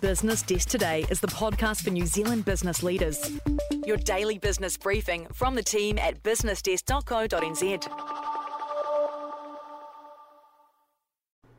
Business Desk Today is the podcast for New Zealand business leaders. Your daily business briefing from the team at businessdesk.co.nz.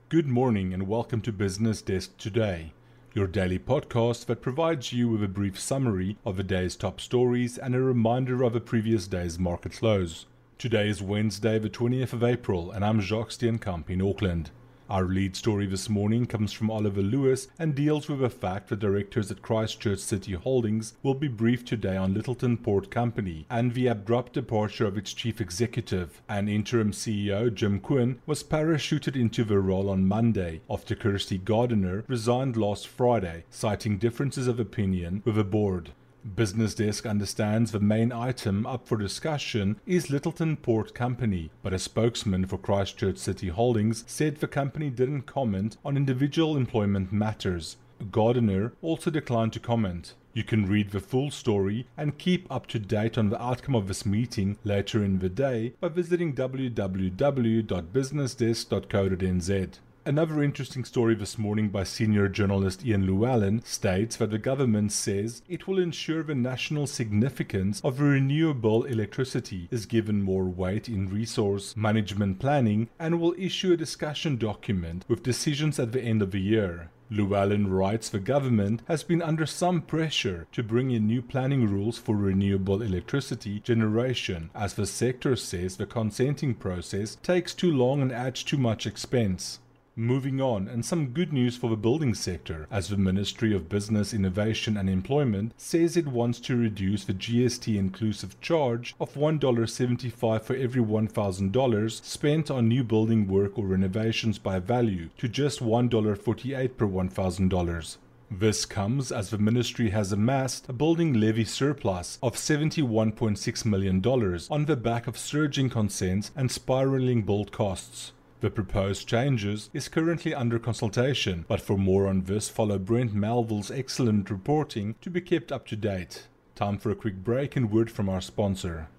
Good morning and welcome to Business Desk Today, your daily podcast that provides you with a brief summary of the day's top stories and a reminder of the previous day's market close. Today is Wednesday, the 20th of April, and I'm Jacques Steenkamp in Auckland. Our lead story this morning comes from Oliver Lewis and deals with the fact that directors at Christchurch City Holdings will be briefed today on Lyttelton Port Company and the abrupt departure of its chief executive. An interim CEO, Jim Quinn, was parachuted into the role on Monday after Kirsty Gardiner resigned last Friday, citing differences of opinion with the board. Business Desk understands the main item up for discussion is Lyttelton Port Company, but a spokesman for Christchurch City Holdings said the company didn't comment on individual employment matters. Gardiner also declined to comment. You can read the full story and keep up to date on the outcome of this meeting later in the day by visiting www.businessdesk.co.nz. Another interesting story this morning by senior journalist Ian Llewellyn states that the government says it will ensure the national significance of renewable electricity is given more weight in resource management planning and will issue a discussion document with decisions at the end of the year. Llewellyn writes the government has been under some pressure to bring in new planning rules for renewable electricity generation, as the sector says the consenting process takes too long and adds too much expense. Moving on, and some good news for the building sector, as the Ministry of Business, Innovation and Employment says it wants to reduce the GST inclusive charge of $1.75 for every $1,000 spent on new building work or renovations by value to just $1.48 per $1,000. This comes as the ministry has amassed a building levy surplus of $71.6 million on the back of surging consents and spiraling build costs. The proposed changes is currently under consultation, but for more on this, follow Brent Melville's excellent reporting to be kept up to date. Time for a quick break and word from our sponsor.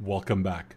Welcome back.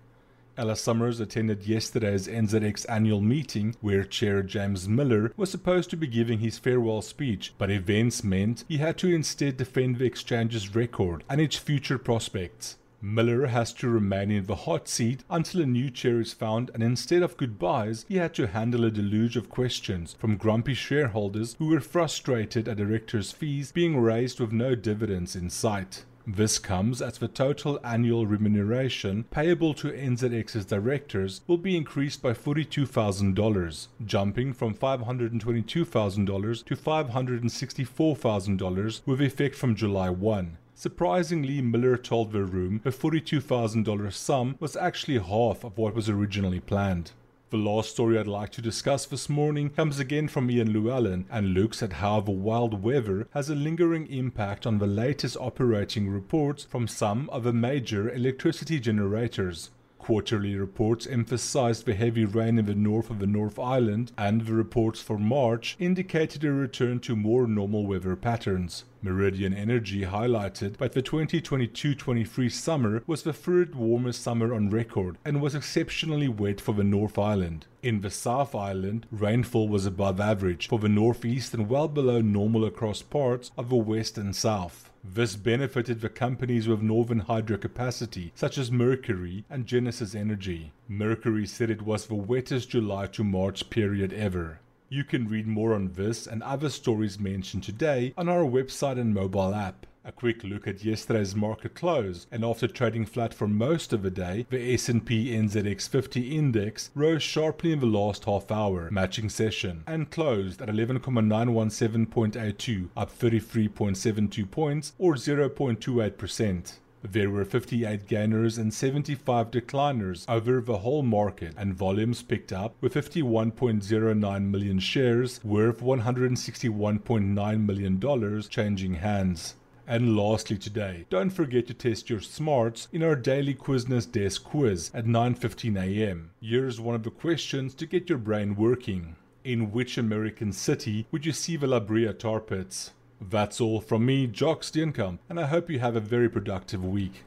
Ella Summers attended yesterday's NZX annual meeting where Chair James Miller was supposed to be giving his farewell speech, but events meant he had to instead defend the exchange's record and its future prospects. Miller has to remain in the hot seat until a new chair is found, and instead of goodbyes, he had to handle a deluge of questions from grumpy shareholders who were frustrated at directors' fees being raised with no dividends in sight. This comes as the total annual remuneration payable to NZX's directors will be increased by $42,000, jumping from $522,000 to $564,000 with effect from July 1. Surprisingly, Miller told the room the $42,000 sum was actually half of what was originally planned. The last story I'd like to discuss this morning comes again from Ian Llewellyn and looks at how the wild weather has a lingering impact on the latest operating reports from some of the major electricity generators. Quarterly reports emphasized the heavy rain in the north of the North Island, and the reports for March indicated a return to more normal weather patterns. Meridian Energy highlighted that the 2022 23 summer was the third warmest summer on record and was exceptionally wet for the North Island. In the South Island, rainfall was above average for the Northeast and well below normal across parts of the West and South. This benefited the companies with northern hydro capacity, such as Mercury and Genesis Energy. Mercury said it was the wettest July to March period ever. You can read more on this and other stories mentioned today on our website and mobile app. A quick look at yesterday's market close, and after trading flat for most of the day, the S&P NZX 50 index rose sharply in the last half hour matching session and closed at 11,917.82, up 33.72 points or 0.28%. There were 58 gainers and 75 decliners over the whole market, and volumes picked up with 51.09 million shares worth $161.9 million changing hands. And lastly today, don't forget to test your smarts in our daily Quiznos Desk quiz at 9:15 a.m. Here's one of the questions to get your brain working. in which American city would you see the La Brea tar pits? That's all from me, Jock Steenkamp, and I hope you have a very productive week.